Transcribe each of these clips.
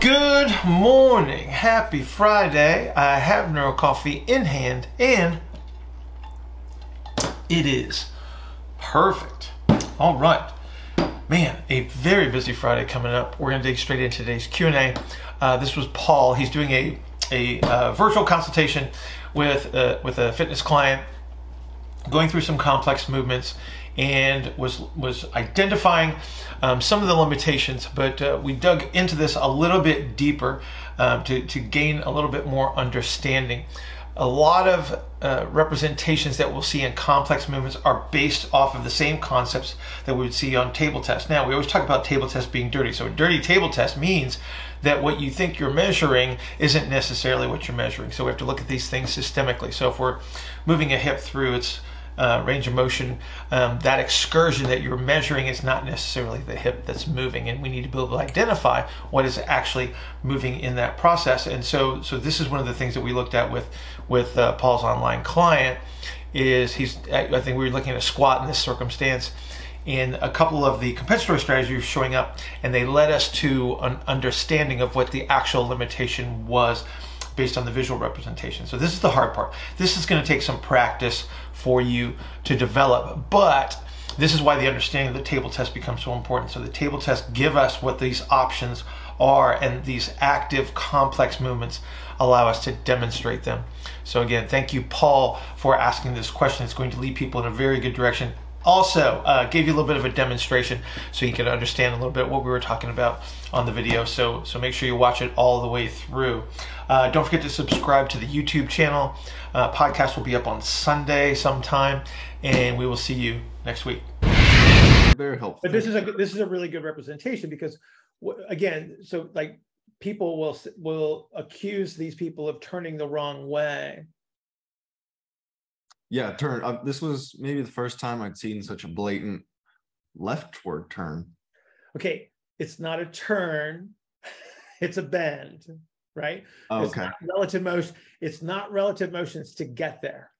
Good morning. Happy Friday. I have Neuro Coffee in hand and it is perfect. All right. Man, a very busy Friday coming up. We're going to dig straight into today's Q&A. Uh, this was Paul. He's doing a, a uh, virtual consultation with, uh, with a fitness client going through some complex movements and was was identifying um, some of the limitations, but uh, we dug into this a little bit deeper um, to, to gain a little bit more understanding. A lot of uh, representations that we'll see in complex movements are based off of the same concepts that we would see on table tests. Now, we always talk about table tests being dirty. So, a dirty table test means that what you think you're measuring isn't necessarily what you're measuring. So, we have to look at these things systemically. So, if we're moving a hip through its uh, range of motion, um, that excursion that you're measuring is not necessarily the hip that's moving, and we need to be able to identify what is actually moving in that process. And so, so this is one of the things that we looked at with with uh, Paul's online client. Is he's I think we were looking at a squat in this circumstance and a couple of the compensatory strategies were showing up and they led us to an understanding of what the actual limitation was based on the visual representation. So this is the hard part. This is going to take some practice for you to develop, but this is why the understanding of the table test becomes so important. So the table tests give us what these options are and these active complex movements allow us to demonstrate them. So again, thank you Paul for asking this question. It's going to lead people in a very good direction also uh, gave you a little bit of a demonstration so you can understand a little bit what we were talking about on the video so so make sure you watch it all the way through uh, don't forget to subscribe to the youtube channel uh, podcast will be up on sunday sometime and we will see you next week very helpful but this is a this is a really good representation because again so like people will will accuse these people of turning the wrong way yeah, turn. Uh, this was maybe the first time I'd seen such a blatant leftward turn. Okay, it's not a turn; it's a bend, right? Oh, okay. It's relative motion. It's not relative motions to get there.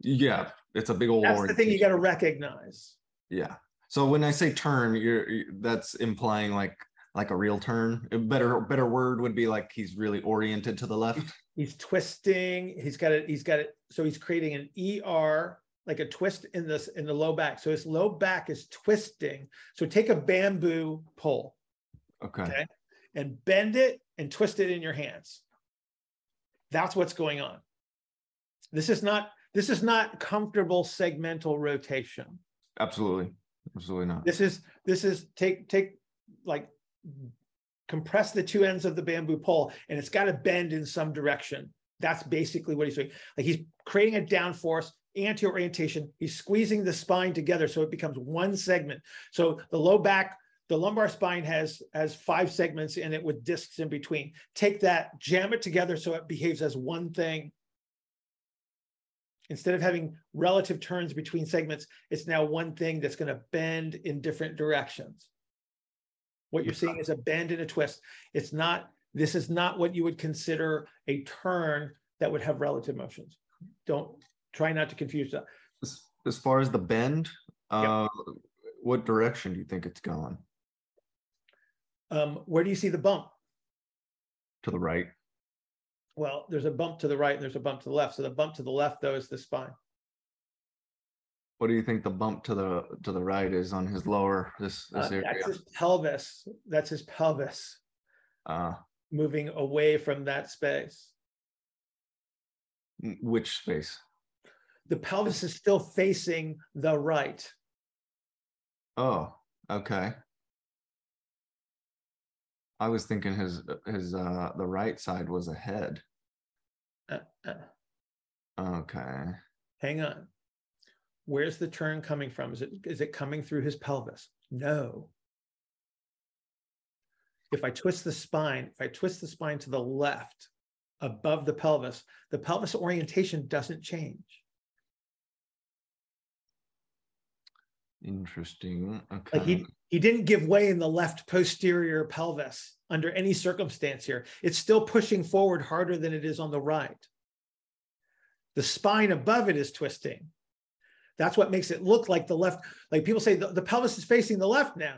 Yeah, it's a big old. That's the thing you got to recognize. Yeah. So when I say turn, you're that's implying like like a real turn. A better better word would be like he's really oriented to the left. He's twisting. He's got it. He's got it. So he's creating an ER, like a twist in this in the low back. So his low back is twisting. So take a bamboo pole. Okay. okay and bend it and twist it in your hands. That's what's going on. This is not this is not comfortable segmental rotation. Absolutely. Absolutely not. This is this is take take like compress the two ends of the bamboo pole and it's got to bend in some direction. That's basically what he's doing. Like he's creating a downforce, anti-orientation. He's squeezing the spine together so it becomes one segment. So the low back, the lumbar spine has has five segments in it with discs in between. Take that, jam it together so it behaves as one thing. Instead of having relative turns between segments, it's now one thing that's going to bend in different directions. What you're seeing is a bend and a twist. It's not, this is not what you would consider a turn that would have relative motions. Don't try not to confuse that. As, as far as the bend, uh, yep. what direction do you think it's going? Um, where do you see the bump? To the right. Well, there's a bump to the right and there's a bump to the left. So the bump to the left, though, is the spine what do you think the bump to the to the right is on his lower this this uh, area? That's his pelvis. That's his pelvis. Uh, moving away from that space. Which space? The pelvis is still facing the right. Oh, okay. I was thinking his his uh the right side was ahead. Uh, uh. Okay. Hang on. Where's the turn coming from? Is it is it coming through his pelvis? No. If I twist the spine, if I twist the spine to the left above the pelvis, the pelvis orientation doesn't change. Interesting. Okay. Like he, he didn't give way in the left posterior pelvis under any circumstance here. It's still pushing forward harder than it is on the right. The spine above it is twisting. That's what makes it look like the left. Like people say the, the pelvis is facing the left now.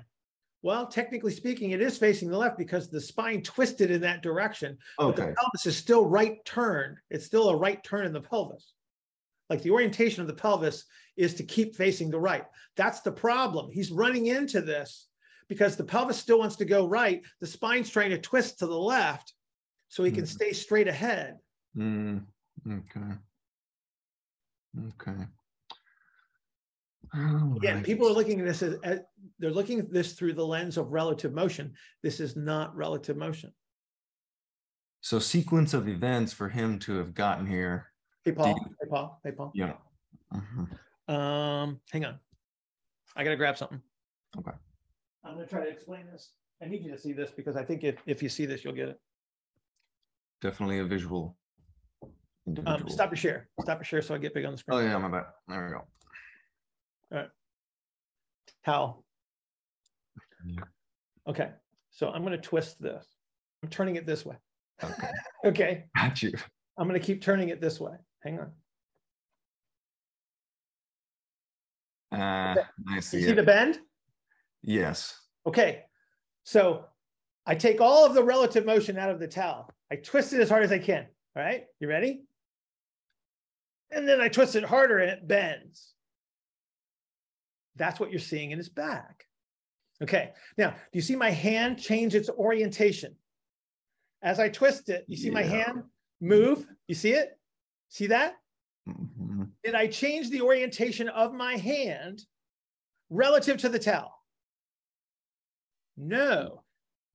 Well, technically speaking, it is facing the left because the spine twisted in that direction. Okay. But the pelvis is still right turn. It's still a right turn in the pelvis. Like the orientation of the pelvis is to keep facing the right. That's the problem. He's running into this because the pelvis still wants to go right. The spine's trying to twist to the left so he can Mhm. stay straight ahead. Mm, okay. Okay. All Again, people are looking at this as, as they're looking at this through the lens of relative motion. This is not relative motion. So sequence of events for him to have gotten here. Hey Paul, you- hey Paul, hey Paul. Yeah. Mhm. Um, hang on. I gotta grab something. Okay. I'm gonna try to explain this. I need you to see this because I think if, if you see this, you'll get it. Definitely a visual. Um, stop your share. Stop your share so I get big on the screen. Oh screen. yeah, my bad. There we go. All right. How? Yeah. Okay, so I'm gonna twist this. I'm turning it this way. Okay. Okay, Got you. I'm gonna keep turning it this way. Hang on. Uh, I You see see the bend? Yes. Okay, so I take all of the relative motion out of the towel. I twist it as hard as I can. All right, you ready? And then I twist it harder and it bends. That's what you're seeing in his back. Okay, now, do you see my hand change its orientation? As I twist it, you see my hand move? You see it? See that? Mhm. Did I change the orientation of my hand relative to the towel? No.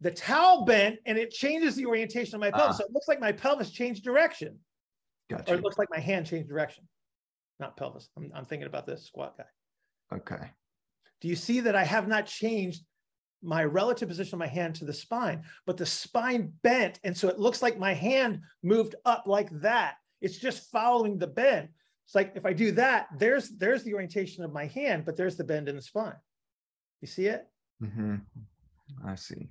The towel bent and it changes the orientation of my pelvis. Ah. So it looks like my pelvis changed direction, Got or it looks like my hand changed direction. Not pelvis. I'm, I'm thinking about this squat guy. Okay. Do you see that I have not changed my relative position of my hand to the spine, but the spine bent. And so it looks like my hand moved up like that. It's just following the bend. It's like if I do that, there's there's the orientation of my hand, but there's the bend in the spine. You see it? hmm I see.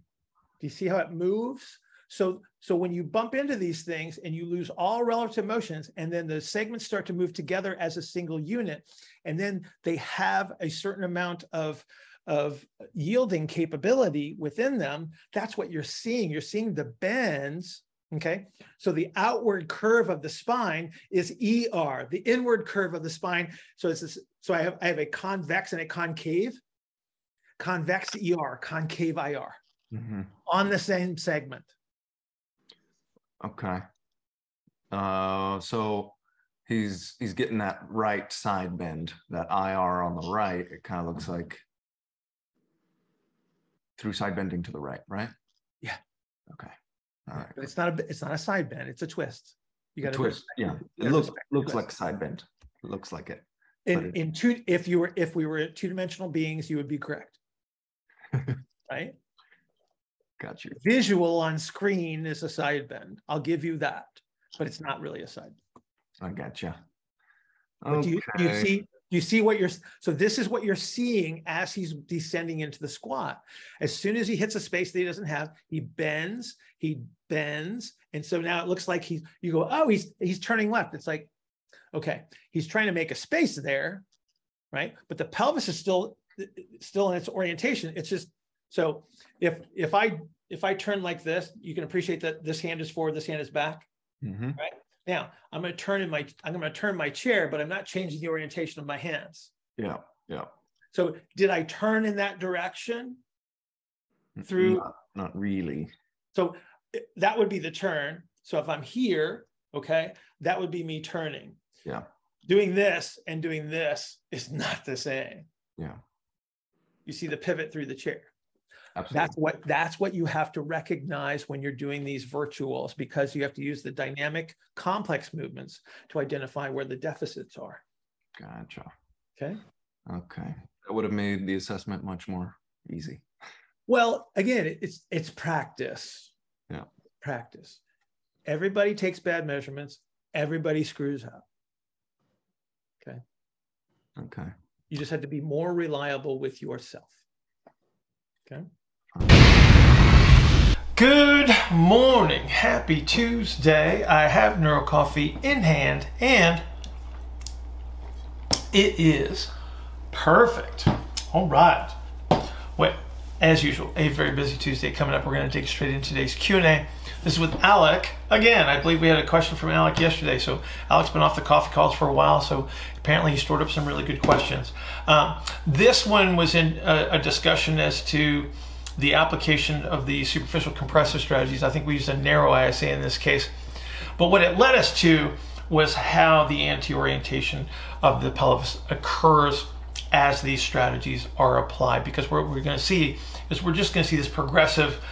Do you see how it moves? So, so when you bump into these things and you lose all relative motions, and then the segments start to move together as a single unit, and then they have a certain amount of of yielding capability within them, that's what you're seeing. You're seeing the bends. Okay. So the outward curve of the spine is ER, the inward curve of the spine. So it's this, so I have I have a convex and a concave. Convex ER, concave IR hmm on the same segment. Okay. Uh, so he's he's getting that right side bend, that IR on the right. It kind of looks like through side bending to the right, right? Yeah. Okay. All right. But it's not a it's not a side bend, it's a twist. You got to Twist. Yeah. It looks looks like side bend. It looks like it. in it- in two if you were if we were two-dimensional beings, you would be correct. right? Got you. Visual on screen is a side bend. I'll give you that, but it's not really a side. I gotcha. But do you, do you Okay. see you see what you're so this is what you're seeing as he's descending into the squat. As soon as he hits a space that he doesn't have, he bends, he bends, and so now it looks like he's you go, oh, he's he's turning left. It's like, okay, he's trying to make a space there, right? But the pelvis is still still in its orientation. It's just so if if I if I turn like this, you can appreciate that this hand is forward, this hand is back. Mhm. Now I'm going to turn in my I'm going to turn my chair, but I'm not changing the orientation of my hands. Yeah. Yeah. So did I turn in that direction? Through- Not, not really. So eh, that would be the turn. So if I'm here, okay, that would be me turning. Yeah. Doing this and doing this is not the same. Yeah. You see the pivot through the chair. Absolutely. That's what that's what you have to recognize when you're doing these virtuals because you have to use the dynamic complex movements to identify where the deficits are. Gotcha. Okay. Okay. That would have made the assessment much more easy. Well, again, it's it's practice. Yeah. Practice. Everybody takes bad measurements. Everybody screws up. Okay. Okay. You just have to be more reliable with yourself. Okay. Good morning. Happy Tuesday. I have Neuro Coffee in hand and it is perfect. All right. Well, as usual, a very busy Tuesday coming up. We're going to dig straight into today's Q&A. This is with Alec. Again, I believe we had a question from Alec yesterday. So Alec's been off the coffee calls for a while, so apparently he stored up some really good questions. Um, this one was in a, a discussion as to the application of the superficial compressor strategies. I think we used a narrow ISA in this case. But what it led us to was how the anti-orientation of the pelvis occurs as these strategies are applied. Because what we're going to see is we're just going to see this progressive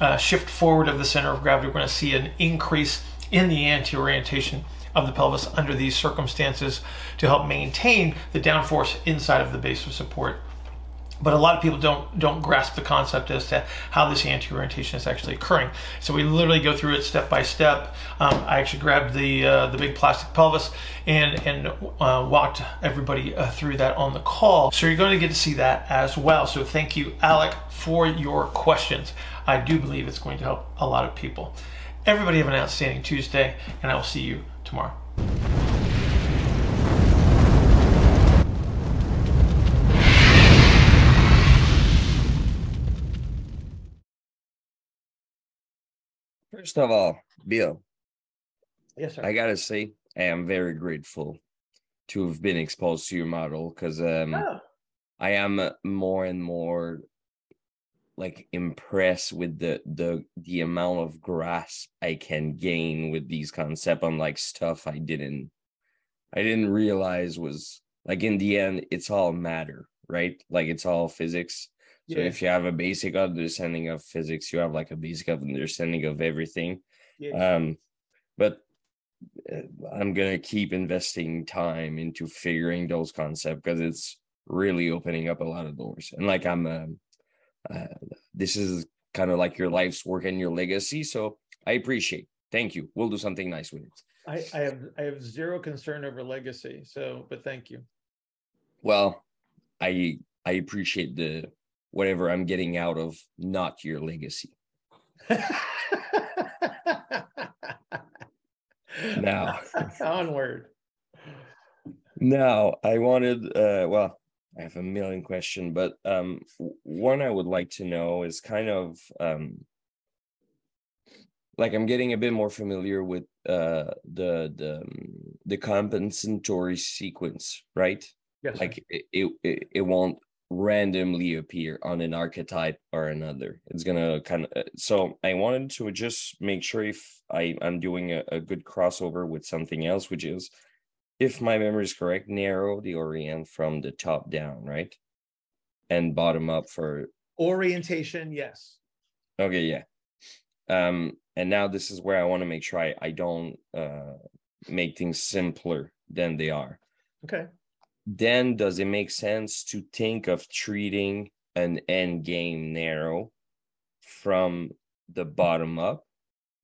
uh, shift forward of the center of gravity. We're going to see an increase in the anti-orientation of the pelvis under these circumstances to help maintain the downforce inside of the base of support but a lot of people don't don't grasp the concept as to how this anti-orientation is actually occurring. So we literally go through it step by step. Um, I actually grabbed the uh, the big plastic pelvis and and uh, walked everybody uh, through that on the call. So you're going to get to see that as well. So thank you, Alec, for your questions. I do believe it's going to help a lot of people. Everybody have an outstanding Tuesday, and I will see you tomorrow. First of all, Bill, Yes, sir. I gotta say, I am very grateful to have been exposed to your model because um, Oh, I am more and more like impressed with the the the amount of grasp I can gain with these concepts on like stuff I didn't I didn't realize was like in the end it's all matter, right? Like it's all physics. So yeah, if you have a basic understanding of physics, you have like a basic understanding of everything. yeah. Um, but uh, I'm gonna keep investing time into figuring those concepts because it's really opening up a lot of doors. And like I'm, um, uh, this is kind of like your life's work and your legacy. So I appreciate. Thank you. We'll do something nice with it. I, I have I have zero concern over legacy. So, but thank you. Well, I I appreciate the whatever I'm getting out of not your legacy. Now. onward. Now, I wanted uh well, I have a million question, but um one I would like to know is kind of um like I'm getting a bit more familiar with uh the the um, the compensatory sequence, right? Yes. Like it, it it it won't randomly appear on an archetype or another. It's gonna kind of so I wanted to just make sure if I I'm doing a, a good crossover with something else, which is if my memory is correct, narrow the orient from the top down, right? And bottom up for orientation. Yes. okay, yeah. Um, and now this is where I want to make sure I, I don't uh make things simpler than they are. Okay. Then does it make sense to think of treating an end game narrow from the bottom up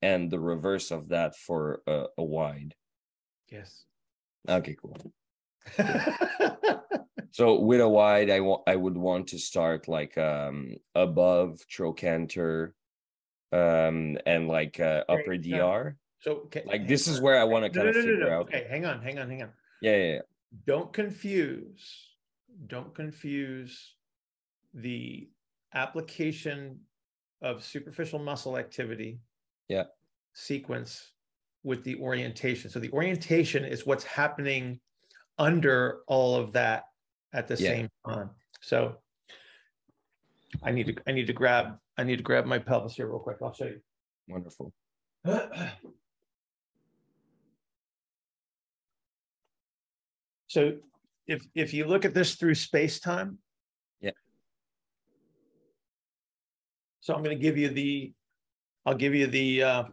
and the reverse of that for a, a wide? Yes. Okay, cool. So with a wide, I want I would want to start like um above trochanter um and like uh, upper. DR. so okay. Like this is where I want to kind no, of no, no, figure no. out. Okay, hang on, hang on, hang on. Yeah, yeah, yeah. Don't confuse. Don't confuse the application of superficial muscle activity. Yeah. Sequence with the orientation. So the orientation is what's happening under all of that at the Yeah. same time. So I need to I need to grab I need to grab my pelvis here real quick. I'll show you. Wonderful. So if if you look at this through space time. Yeah. So I'm going to give you the, I'll give you the uh,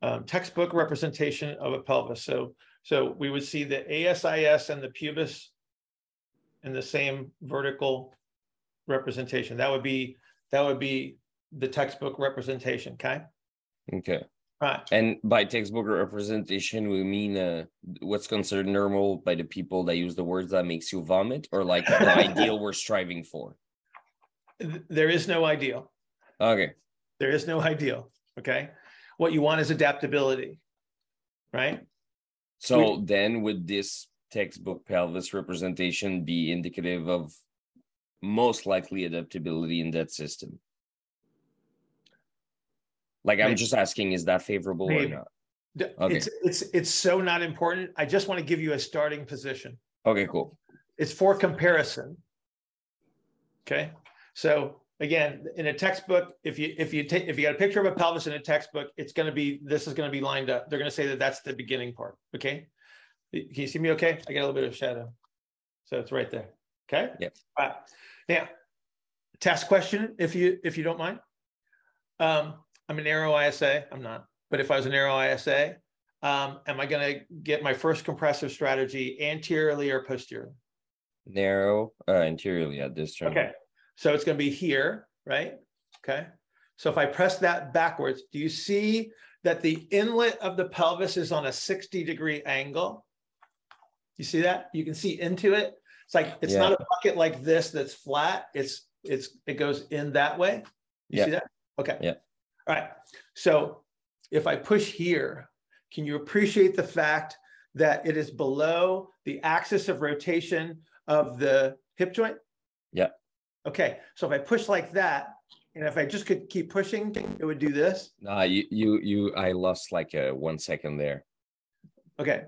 um, textbook representation of a pelvis. So so we would see the ASIS and the pubis in the same vertical representation. That would be that would be the textbook representation. Okay. Okay. Right. And by textbook representation, we mean uh, what's considered normal by the people that use the words that makes you vomit, or like the ideal we're striving for. There is no ideal. Okay. There is no ideal. Okay. What you want is adaptability. Right. So then, would this textbook pelvis representation be indicative of most likely adaptability in that system? Like I'm just asking, is that favorable Maybe. or not? Okay. It's it's it's so not important. I just want to give you a starting position. Okay, cool. It's for comparison. Okay, so again, in a textbook, if you if you take if you got a picture of a pelvis in a textbook, it's going to be this is going to be lined up. They're going to say that that's the beginning part. Okay, can you see me? Okay, I got a little bit of shadow, so it's right there. Okay. Yep. Right. Now, test question, if you if you don't mind. Um, I'm a narrow ISA. I'm not, but if I was a narrow ISA, um, am I going to get my first compressive strategy anteriorly or posteriorly? Narrow, uh, interiorly at this turn. Okay, so it's gonna be here, right? Okay, so if I press that backwards, do you see that the inlet of the pelvis is on a 60 degree angle? You see that? You can see into it. It's like, it's Yeah. not a bucket like this that's flat. It's, it's, it goes in that way. You Yeah. see that? Okay. Yeah. All right. So if I push here, can you appreciate the fact that it is below the axis of rotation of the hip joint? Yeah. Okay, so if I push like that, and if I just could keep pushing, it would do this. Nah, you you you I lost like a one second there. Okay.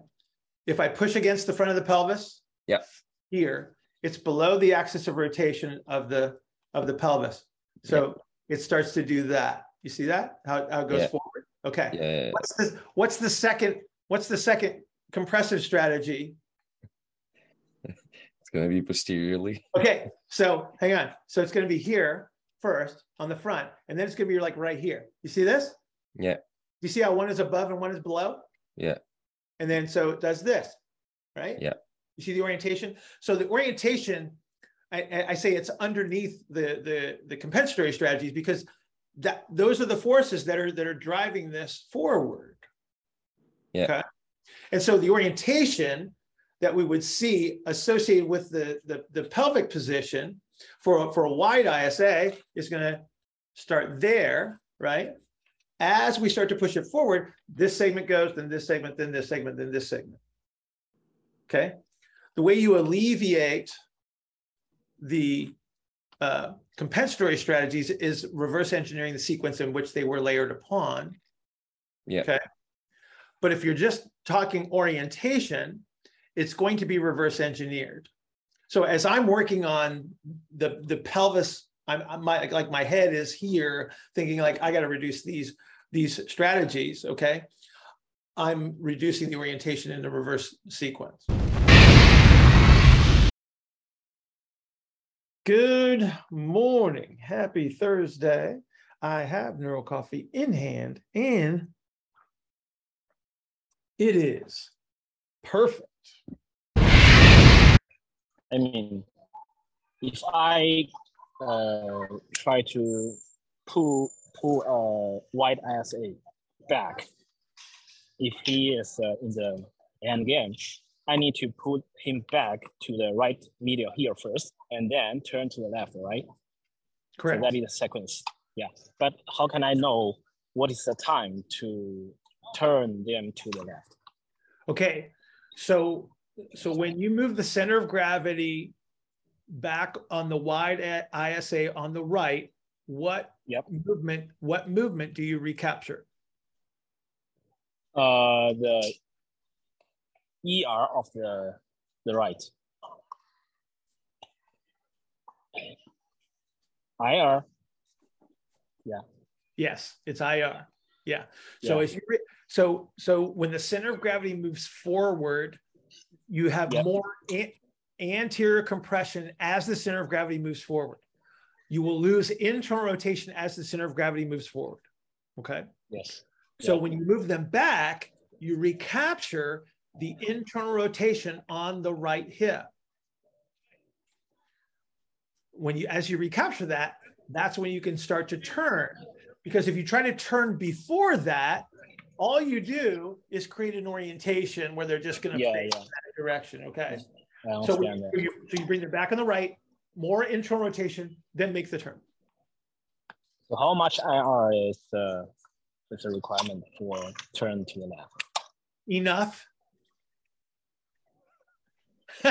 If I push against the front of the pelvis, Yeah. here, it's below the axis of rotation of the of the pelvis. So it starts to do that. You see that? How, how it goes Yeah. forward. Okay. Yeah. What's the what's the second what's the second compressive strategy? It's gonna be posteriorly. Okay, so hang on. So it's going to be here first on the front, and then it's going to be like right here. You see this? Yeah. You see how one is above and one is below? Yeah. And then so it does this, right? Yeah. You see the orientation? So the orientation, I, I- I say it's underneath the the the compensatory strategies because that those are the forces that are that are driving this forward. Yeah. Okay. And so the orientation that we would see associated with the the, the pelvic position for for a wide ISA is going to start there, right? As we start to push it forward, this segment goes, then this segment, then this segment, then this segment. Okay. The way you alleviate the uh, compensatory strategies is reverse engineering the sequence in which they were layered upon. Yeah. Okay. But if you're just talking orientation, it's going to be reverse engineered. So as I'm working on the the pelvis, I'm, I'm my like my head is here thinking like I got to reduce these these strategies. Okay, I'm reducing the orientation in the reverse sequence. Good morning. Happy Thursday. I have Neural Coffee in hand and it is perfect. I mean, if I uh, try to pull pull a wide ISA back, if he is uh, in the end game, I need to put him back to the right medial here first, and then turn to the left, right? So Correct. that is the sequence. Yeah, but how can I know what is the time to turn them to the left? Okay, so so when you move the center of gravity back on the wide ISA on the right, what Yep. movement? What movement do you recapture? Uh, the ER of the the right. IR. Yeah. Yes, it's IR. Yeah. So Yeah. as you so so when the center of gravity moves forward, you have Yep. more an- anterior compression as the center of gravity moves forward. You will lose internal rotation as the center of gravity moves forward. Okay. Yes. So Yeah. when you move them back, you recapture the internal rotation on the right hip. When you, as you recapture that, that's when you can start to turn. Because if you try to turn before that, all you do is create an orientation where they're just going to Yeah, face yeah. that direction. Okay. So, you, you- so you bring them back on the right, more internal rotation, then make the turn. So how much IR is uh, is a requirement for turn to the left? enough.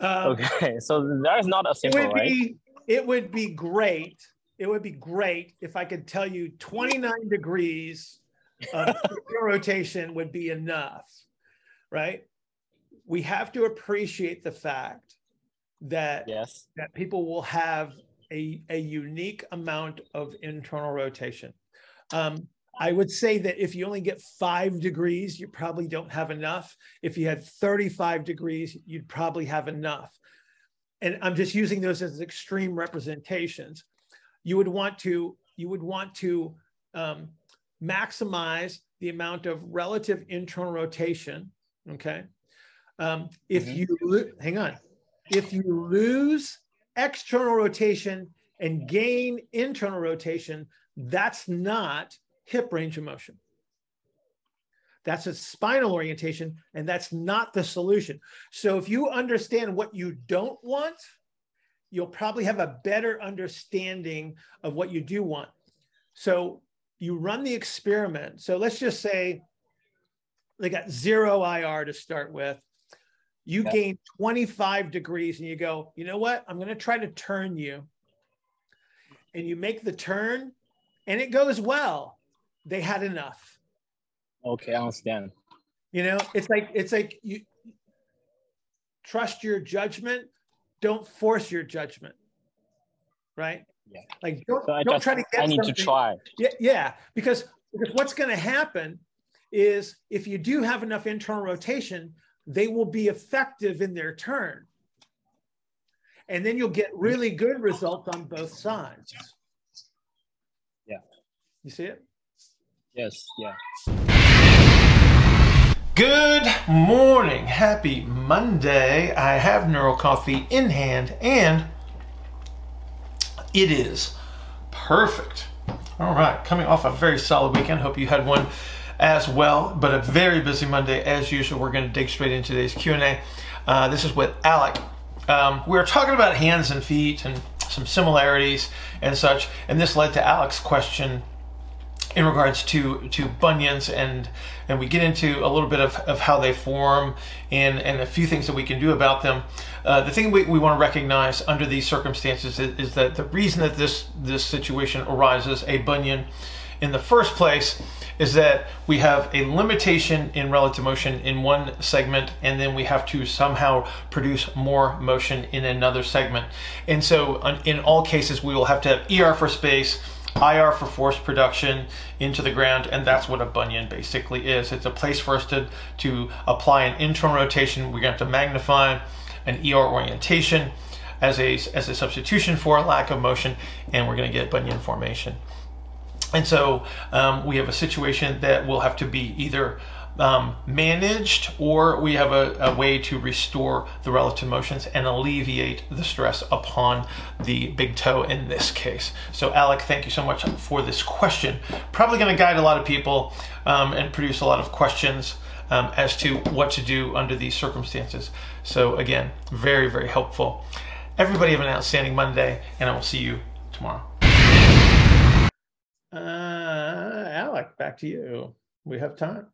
Um, Okay, so there is not a It simple, would right? be, it would be great. It would be great if I could tell you 29 degrees of rotation would be enough, right? We have to appreciate the fact that Yes. that people will have a, a unique amount of internal rotation. Um, I would say that if you only get five degrees, you probably don't have enough. If you had 35 degrees, you'd probably have enough. And I'm just using those as extreme representations. You would want to, you would want to um, maximize the amount of relative internal rotation. Okay. Um, if Mhm. you lo- hang on, if you lose external rotation and gain internal rotation, that's not hip range of motion. That's a spinal orientation, and that's not the solution. So if you understand what you don't want, you'll probably have a better understanding of what you do want. So you run the experiment. So let's just say they got zero IR to start with. You Yeah. gain 25 degrees and you go, you know what? I'm going to try to turn you. And you make the turn and it goes well. They had enough. Okay, I understand. You know, it's like it's like you trust your judgment, don't force your judgment. Right? Yeah. Like don't, So don't just try to get I need to try. Yeah, yeah, because because what's going to happen is if you do have enough internal rotation, they will be effective in their turn. And then you'll get really good results on both sides. Yeah. You see it? Yes, yeah. Good morning. Happy Monday. I have Neural Coffee in hand and it is perfect. All right, coming off a very solid weekend. Hope you had one as well, but a very busy Monday as usual. We're going to dig straight into today's Q&A. Uh, this is with Alec. Um, we were talking about hands and feet and some similarities and such, and this led to Alec's question in regards to to bunions and and we get into a little bit of, of how they form and and a few things that we can do about them. Uh, the thing we, we want to recognize under these circumstances is, is that the reason that this this situation arises a bunion in the first place is that we have a limitation in relative motion in one segment and then we have to somehow produce more motion in another segment. And so in all cases we will have to have er for space IR for force production into the ground, and that's what a bunion basically is. It's a place for us to, to apply an internal rotation. We're going to have to magnify an ER orientation as a, as a substitution for a lack of motion, and we're going to get bunion formation. And so um, we have a situation that will have to be either um, managed or we have a, a way to restore the relative motions and alleviate the stress upon the big toe in this case. So, Alec, thank you so much for this question. Probably going to guide a lot of people um, and produce a lot of questions um, as to what to do under these circumstances. So, again, very, very helpful. Everybody have an outstanding Monday, and I will see you tomorrow. Uh, Alec, back to you. We have time.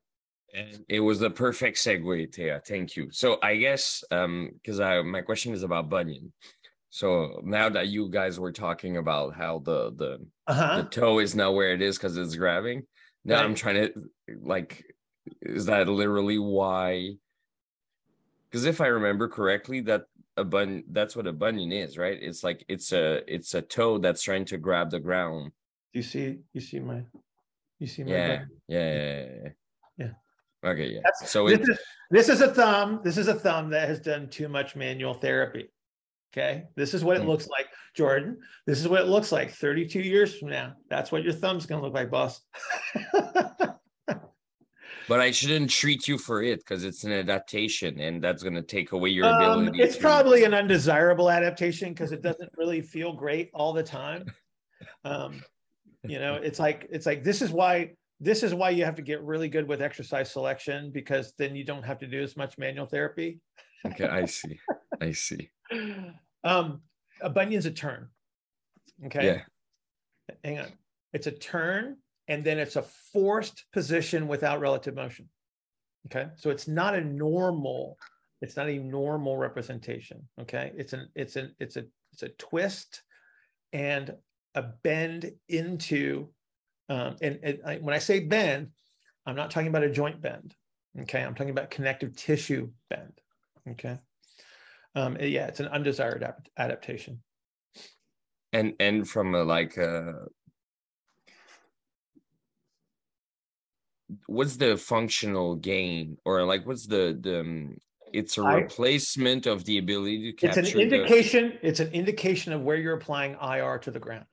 And it was the perfect segue, Thea. Thank you. So I guess um because I my question is about bunion. So now that you guys were talking about how the the Uh huh. the toe is not where it is because it's grabbing. Now I'm trying to like, is that literally why? Because if I remember correctly, that a bun that's what a bunion is, right? It's like it's a it's a toe that's trying to grab the ground. You see, you see my, you see my. Yeah, yeah, yeah, yeah. Okay, yeah. That's- So this is this is a thumb. This is a thumb that has done too much manual therapy. Okay, this is what it Mm. looks like, Jordan. This is what it looks like 32 years from now. That's what your thumb's gonna look like, boss. but I shouldn't treat you for it because it's an adaptation, and that's gonna take away your Um, ability. it's to- probably an undesirable adaptation because it doesn't really feel great all the time. Um, you know, it's like it's like this is why this is why you have to get really good with exercise selection because then you don't have to do as much manual therapy. Okay, I see. I see. Um, a bunion's a turn. Okay. Yeah. Hang on. It's a turn and then it's a forced position without relative motion. Okay. So it's not a normal It's not a normal representation. Okay. It's an it's an it's a it's a twist and a bend into um, and, and I, when I say bend, I'm not talking about a joint bend. Okay. I'm talking about connective tissue bend. Okay. Um, yeah, it's an undesired ap- adaptation. and and from a like uh what's the functional gain or like what's the the um, it's a replacement of the ability to capture. It's an the- indication. It's an indication of where you're applying IR to the ground.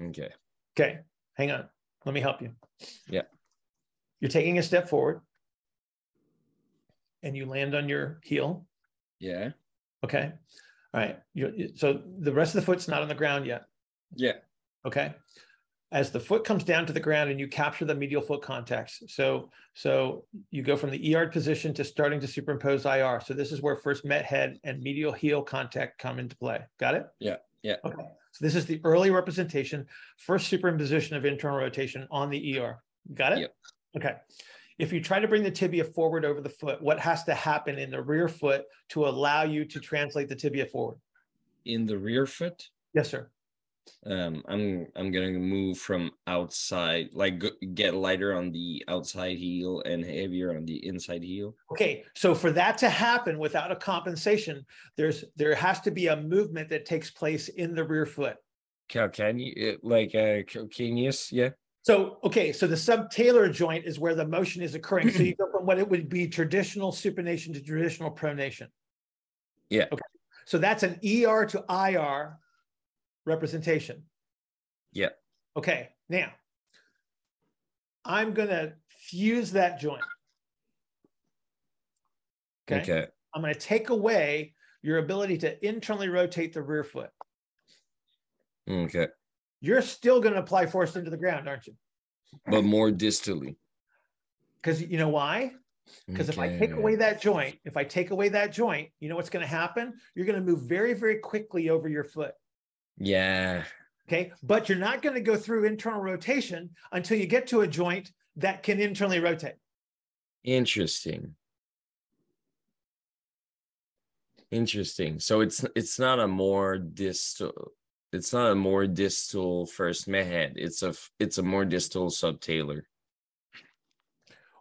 Okay Okay, hang on. Let me help you. Yeah. You're taking a step forward and you land on your heel. yeah Okay. All right. You, so the rest of the foot's not on the ground yet. yeah Okay. As the foot comes down to the ground and you capture the medial foot contacts. So, so you go from the ER position to starting to superimpose IR. So this is where first met head and medial heel contact come into play. Got it? Yeah, yeah. Okay. So this is the early representation, first superimposition of internal rotation on the ER. Got it? Yep. Okay. If you try to bring the tibia forward over the foot, what has to happen in the rear foot to allow you to translate the tibia forward? in the rear foot Yes, sir. Um i'm i'm gonna move from outside like get lighter on the outside heel and heavier on the inside heel Okay, so for that to happen without a compensation, there's there has to be a movement that takes place in the rear foot. Cal, can you uh, like uh calcaneus yeah So, okay, so the subtalar joint is where the motion is occurring. So you go from what it would be traditional supination to traditional pronation. Yeah. Okay, so that's an ER to IR representation. Yeah. Okay, now I'm gonna fuse that joint. Okay. okay I'm going to take away your ability to internally rotate the rear foot. okay You're still going to apply force into the ground, aren't you? but more distally Because you know why? Because if I take away that joint, if I take away that joint, you know what's going to happen? You're going to move very, very quickly over your foot. Yeah Okay. But you're not going to go through internal rotation until you get to a joint that can internally rotate. Interesting. Interesting. So it's it's not a more distal it's not a more distal first met head. It's a it's a more distal subtalar.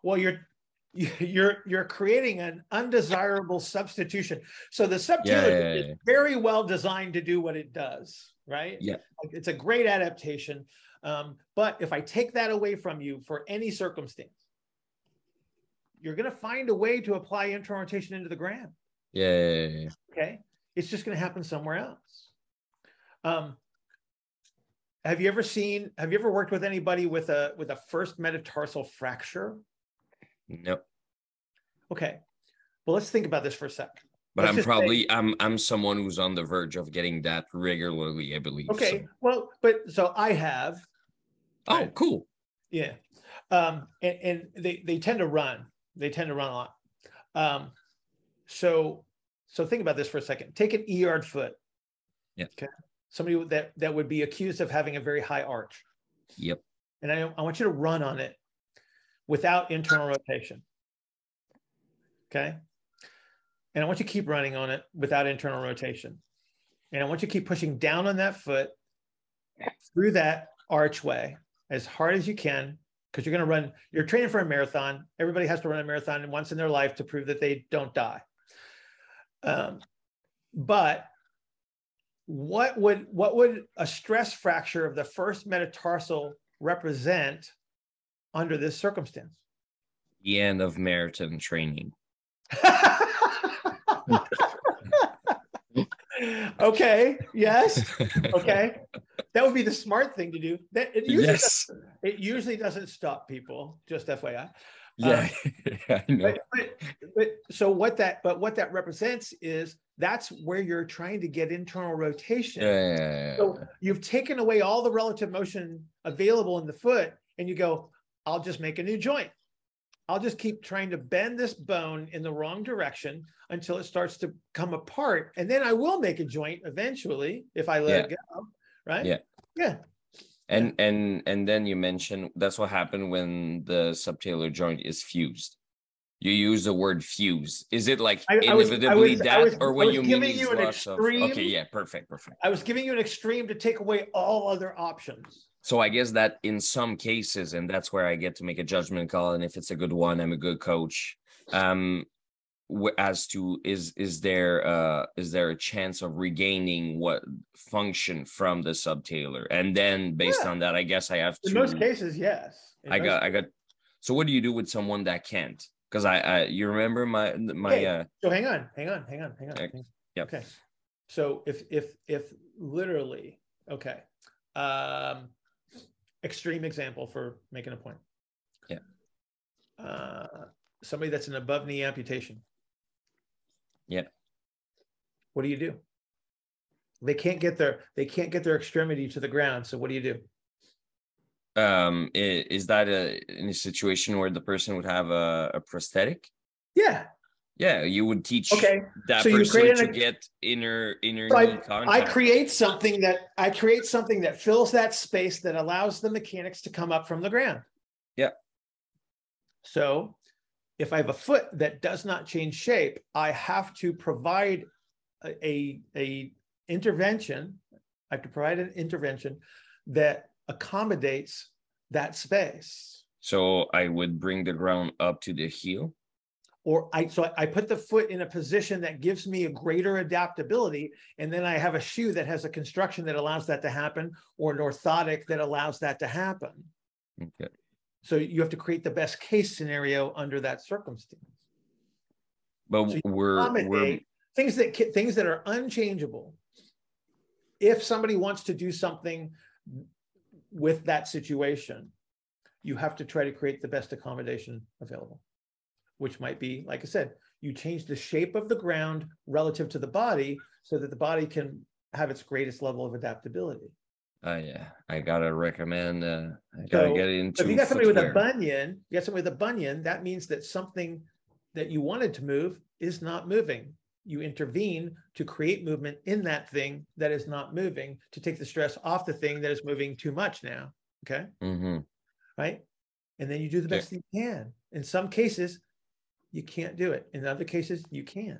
Well, you're you're you're creating an undesirable substitution. So the subtalar Yeah, yeah, is very well designed to do what it does, right? Yeah. Like, It's a great adaptation. Um, but if I take that away from you for any circumstance, you're going to find a way to apply internal rotation into the ground. Yeah, yeah, yeah, yeah. Okay, it's just going to happen somewhere else. Um, have you ever seen? Have you ever worked with anybody with a with a first metatarsal fracture? No. Okay. Well, let's think about this for a sec. But Let's I'm just say- probably I'm I'm someone who's on the verge of getting that regularly, I believe. so- Okay. Well, but so I have. Oh, Right. cool. Yeah. Um, and, and they they tend to run. They tend to run a lot. Um, so so think about this for a second. Take an ER'd foot. Yeah. Okay. Somebody that that would be accused of having a very high arch. Yep. And I, I want you to run on it without internal rotation. Okay. And I want you to keep running on it without internal rotation. And I want you to keep pushing down on that foot through that archway as hard as you can because you're going to run, you're training for a marathon. Everybody has to run a marathon once in their life to prove that they don't die. Um, but what would what would a stress fracture of the first metatarsal represent under this circumstance? The end of marathon training. okay. Yes. Okay. That would be the smart thing to do. That it usually, yes. it usually doesn't stop people. Just FYI. Uh, yeah. I know. But, but, but so what that but what that represents is that's where you're trying to get internal rotation. Yeah, yeah, yeah. So you've taken away all the relative motion available in the foot, and you go, I'll just make a new joint. I'll just keep trying to bend this bone in the wrong direction until it starts to come apart. And then I will make a joint eventually if I let it go. Right? Yeah. Yeah. and and and then you mentioned that's what happened when the subtalar joint is fused you use the word fuse. Is it like I- I was- I inevitably was- that, was- or when you mean you an lots of? Okay, yeah, perfect, perfect. I was giving you an extreme to take away all other options. So I guess that in some cases, and that's where I get to make a judgment call, and if it's a good one, I'm a good coach. Um, as to is is there uh is there a chance of regaining what function from the subtalar, and then based Yeah. on that, I guess I have to. In most cases, yes. In I got I got. So what do you do with someone that can't? Because I, I you remember my my Okay. uh So hang on, hang on, hang on, hang on. Okay. hang Okay. So if if if literally, okay. Um extreme example for making a point. Yeah. Uh somebody that's an above knee amputation. Yeah. What do you do? They can't get their they can't get their extremity to the ground. So what do you do? um is that a in a situation where the person would have a, a prosthetic? Yeah. Yeah, you would teach Okay. that So person to an- get inner inner So I, contact. I create something that I create something that fills that space that allows the mechanics to come up from the ground. Yeah. So if I have a foot that does not change shape, I have to provide a, a, a intervention. I have to provide an intervention that accommodates that space. So I would bring the ground up to the heel. Or I so I put the foot in a position that gives me a greater adaptability, and then I have a shoe that has a construction that allows that to happen, or an orthotic that allows that to happen. Okay. So you have to create the best case scenario under that circumstance. But So we're we're things that things that are unchangeable. If somebody wants to do something with that situation, you have to try to create the best accommodation available, which might be, like I said, you change the shape of the ground relative to the body so that the body can have its greatest level of adaptability. uh, yeah, I gotta recommend uh I gotta So, get into if you got somebody with a footwear. bunion, you got somebody with a bunion, that means that something that you wanted to move is not moving. You intervene to create movement in that thing that is not moving to take the stress off the thing that is moving too much now. Okay. Mhm. Right. And then you do the best you can. In some cases, you can't do it. In other cases, you can.